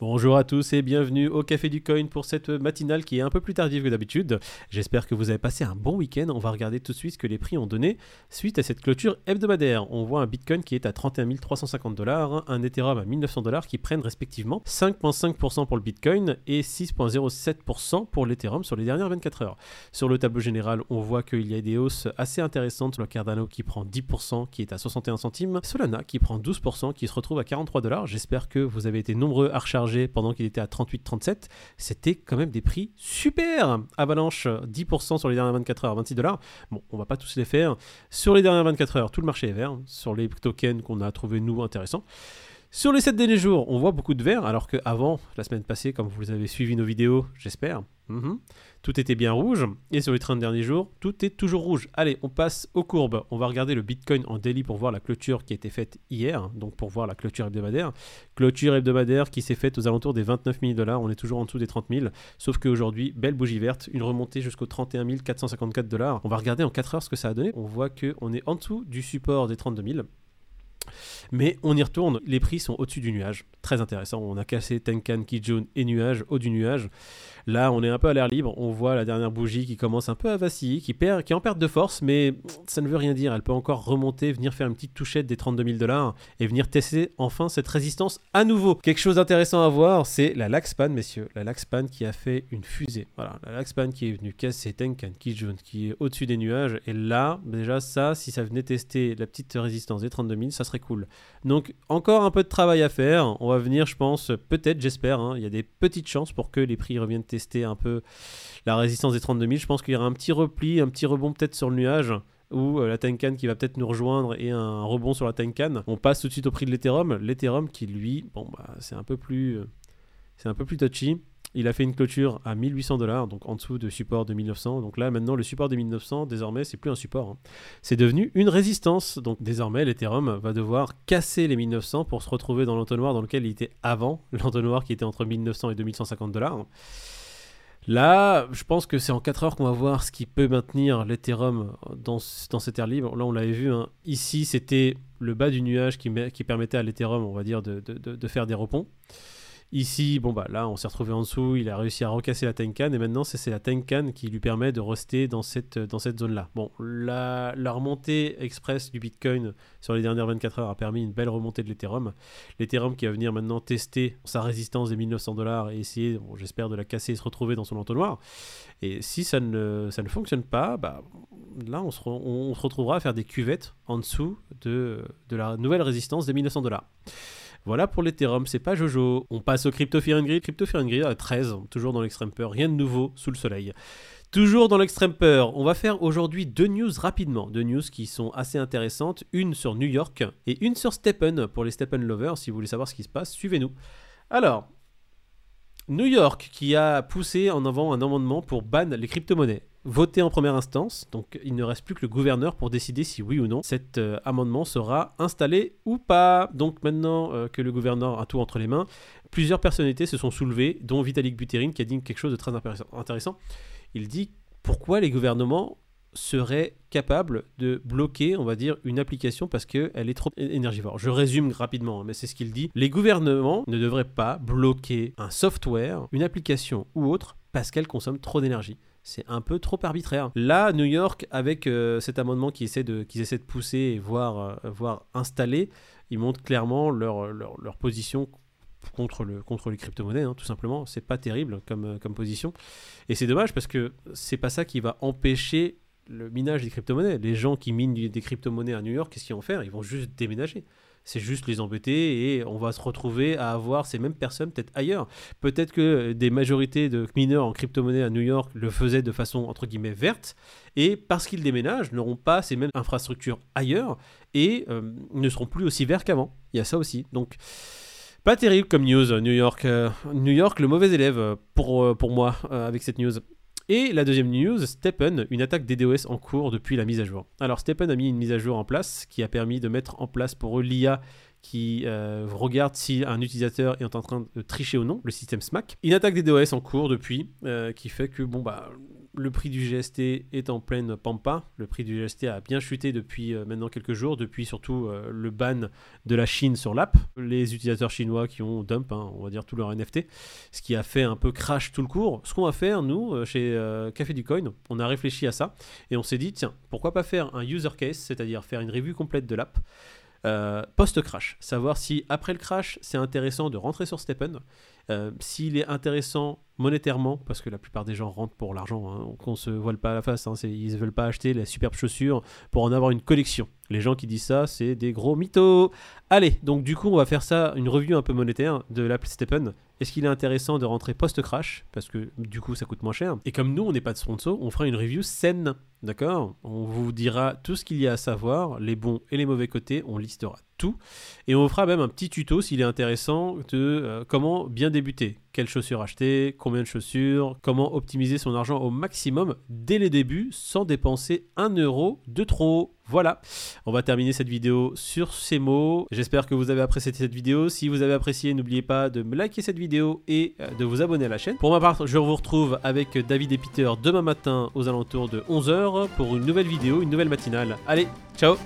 Bonjour à tous et bienvenue au Café du Coin pour cette matinale qui est un peu plus tardive que d'habitude. J'espère que vous avez passé un bon week-end. On va regarder tout de suite ce que les prix ont donné suite à cette clôture hebdomadaire. On voit un Bitcoin qui est à 31 350 dollars, un Ethereum à 1900 dollars qui prennent respectivement 5,5% pour le Bitcoin et 6,07% pour l'Ethereum sur les dernières 24 heures. Sur le tableau général, on voit qu'il y a des hausses assez intéressantes. Le Cardano qui prend 10%, qui est à 61 centimes. Solana qui prend 12%, qui se retrouve à 43 dollars. J'espère que vous avez été nombreux à recharger pendant qu'il était à 38-37, c'était quand même des prix super. Avalanche, 10% sur les dernières 24 heures, 26 dollars. Bon, on va pas tous les faire. Sur les dernières 24 heures, tout le marché est vert. Sur les tokens qu'on a trouvé nous intéressants. Sur les 7 derniers jours, on voit beaucoup de vert, alors qu'avant, la semaine passée, comme vous avez suivi nos vidéos, j'espère, mhm, tout était bien rouge. Et sur les 30 derniers jours, tout est toujours rouge. Allez, on passe aux courbes. On va regarder le Bitcoin en daily pour voir la clôture qui a été faite hier, donc pour voir la clôture hebdomadaire. Clôture hebdomadaire qui s'est faite aux alentours des 29 000 dollars. On est toujours en dessous des 30 000. Sauf qu'aujourd'hui, belle bougie verte, une remontée jusqu'au 31 454 dollars. On va regarder en 4 heures ce que ça a donné. On voit qu'on est en dessous du support des 32 000. Mais on y retourne, les prix sont au-dessus du nuage. Très intéressant. On a cassé Tenkan, Kijun et nuage, haut du nuage. Là, on est un peu à l'air libre. On voit la dernière bougie qui commence un peu à vaciller, qui, perd, qui est en perte de force, mais ça ne veut rien dire. Elle peut encore remonter, venir faire une petite touchette des 32 000 dollars et venir tester enfin cette résistance à nouveau. Quelque chose d'intéressant à voir, c'est la Laxpan, messieurs. La Laxpan qui a fait une fusée. Voilà, la Laxpan qui est venue casser Tenkan, Kijun, qui est au-dessus des nuages. Et là, déjà, ça, si ça venait tester la petite résistance des 32 000, ça serait cool. Donc, encore un peu de travail à faire. On va venir, je pense, peut-être, j'espère, hein, il y a des petites chances pour que les prix reviennent tester un peu la résistance des 32 000. Je pense qu'il y aura un petit repli, un petit rebond peut-être sur le nuage ou euh, la Tenkan qui va peut-être nous rejoindre et un rebond sur la Tenkan. On passe tout de suite au prix de l'Ethereum. L'Ethereum qui lui, bon bah c'est un peu plus, euh, c'est un peu plus touchy. Il a fait une clôture à 1800 dollars, donc en dessous de support de 1900. Donc là, maintenant, le support de 1900, désormais, c'est plus un support. Hein. C'est devenu une résistance. Donc désormais, l'Ethereum va devoir casser les 1900 pour se retrouver dans l'entonnoir dans lequel il était avant, l'entonnoir qui était entre 1900 et 2150 dollars. Là, je pense que c'est en 4 heures qu'on va voir ce qui peut maintenir l'Ethereum dans, cette air libre. Là, on l'avait vu. Hein. Ici, c'était le bas du nuage qui, permettait à l'Ethereum, on va dire, de, faire des reponts. Ici, bon bah là, on s'est retrouvé en dessous, il a réussi à recasser la Tenkan et maintenant c'est la Tenkan qui lui permet de rester dans cette, dans cette zone-là. Bon, la, remontée express du Bitcoin sur les dernières 24 heures a permis une belle remontée de l'Ethereum. L'Ethereum qui va venir maintenant tester sa résistance des 1900 dollars et essayer, j'espère, de la casser et se retrouver dans son entonnoir. Et si ça ne, ça ne fonctionne pas, bah, là on se, on se retrouvera à faire des cuvettes en dessous de, de la nouvelle résistance des 1900 dollars. Voilà pour l'Ethereum, c'est pas Jojo. On passe au Crypto Fear and Greed. Crypto Fear and Greed à 13, toujours dans l'extrême peur, rien de nouveau sous le soleil. Toujours dans l'extrême peur, on va faire aujourd'hui deux news rapidement, deux news qui sont assez intéressantes, une sur New York et une sur Steppen pour les Steppen lovers. Si vous voulez savoir ce qui se passe, suivez-nous. Alors, New York qui a poussé en avant un amendement pour ban les crypto-monnaies voté en première instance, donc il ne reste plus que le gouverneur pour décider si oui ou non cet euh, amendement sera installé ou pas. Donc maintenant euh, que le gouverneur a tout entre les mains, plusieurs personnalités se sont soulevées, dont Vitalik Buterin qui a dit quelque chose de très intéressant. Il dit pourquoi les gouvernements seraient capables de bloquer, on va dire, une application parce qu'elle est trop énergivore? Je résume rapidement, hein, mais c'est ce qu'il dit. Les gouvernements ne devraient pas bloquer un software, une application ou autre parce qu'elle consomme trop d'énergie c'est un peu trop arbitraire. Là, New York, avec euh, cet amendement qu'ils essaient, de, de pousser et voir, euh, voir installer, ils montrent clairement leur, leur, position contre, le, contre les crypto-monnaies, hein, tout simplement. C'est pas terrible comme, euh, comme position. Et c'est dommage parce que c'est pas ça qui va empêcher le minage des crypto-monnaies. Les gens qui minent des crypto-monnaies à New York, qu'est-ce qu'ils vont faire? Ils vont juste déménager c'est juste les embêter et on va se retrouver à avoir ces mêmes personnes peut-être ailleurs. Peut-être que des majorités de mineurs en crypto-monnaie à New York le faisaient de façon entre guillemets verte et parce qu'ils déménagent n'auront pas ces mêmes infrastructures ailleurs et euh, ne seront plus aussi verts qu'avant. Il y a ça aussi. Donc pas terrible comme news, New York. Euh, New York, le mauvais élève pour, euh, pour moi avec cette news. Et la deuxième news, Steppen, une attaque DDoS en cours depuis la mise à jour. Alors Steppen a mis une mise à jour en place qui a permis de mettre en place pour eux l'IA qui euh, regarde si un utilisateur est en train de tricher ou non, le système SMAC. Une attaque DDoS en cours depuis, euh, qui fait que bon bah le prix du GST est en pleine pampa. Le prix du GST a bien chuté depuis euh, maintenant quelques jours, depuis surtout euh, le ban de la Chine sur l'app. Les utilisateurs chinois qui ont dump, hein, on va dire, tout leur NFT, ce qui a fait un peu crash tout le cours. Ce qu'on va faire, nous, euh, chez Café du Coin, on a réfléchi à ça et on s'est dit, tiens, pourquoi pas faire un user case, c'est-à-dire faire une review complète de l'app post-crash, savoir si après le crash c'est intéressant de rentrer sur Steppen, s'il est intéressant monétairement, parce que la plupart des gens rentrent pour l'argent, hein, qu'on se voile pas à la face, hein, ils ne veulent pas acheter les superbes chaussures pour en avoir une collection. Les gens qui disent ça, c'est des gros mythos. Allez, donc du coup, on va faire ça, une review un peu monétaire de l'Apple Steppen. Est-ce qu'il est intéressant de rentrer post-crash? Parce que du coup, ça coûte moins cher. Et comme nous, on n'est pas de sponsor, on fera une review saine. D'accord? On vous dira tout ce qu'il y a à savoir, les bons et les mauvais côtés, on listera Et on vous fera même un petit tuto s'il est intéressant de euh, comment bien débuter. Quelles chaussures acheter, combien de chaussures, comment optimiser son argent au maximum dès les débuts sans dépenser un euro de trop. Voilà, on va terminer cette vidéo sur ces mots. J'espère que vous avez apprécié cette vidéo. Si vous avez apprécié, n'oubliez pas de me liker cette vidéo et euh, de vous abonner à la chaîne. Pour ma part, je vous retrouve avec David et Peter demain matin aux alentours de 11h pour une nouvelle vidéo, une nouvelle matinale. Allez, ciao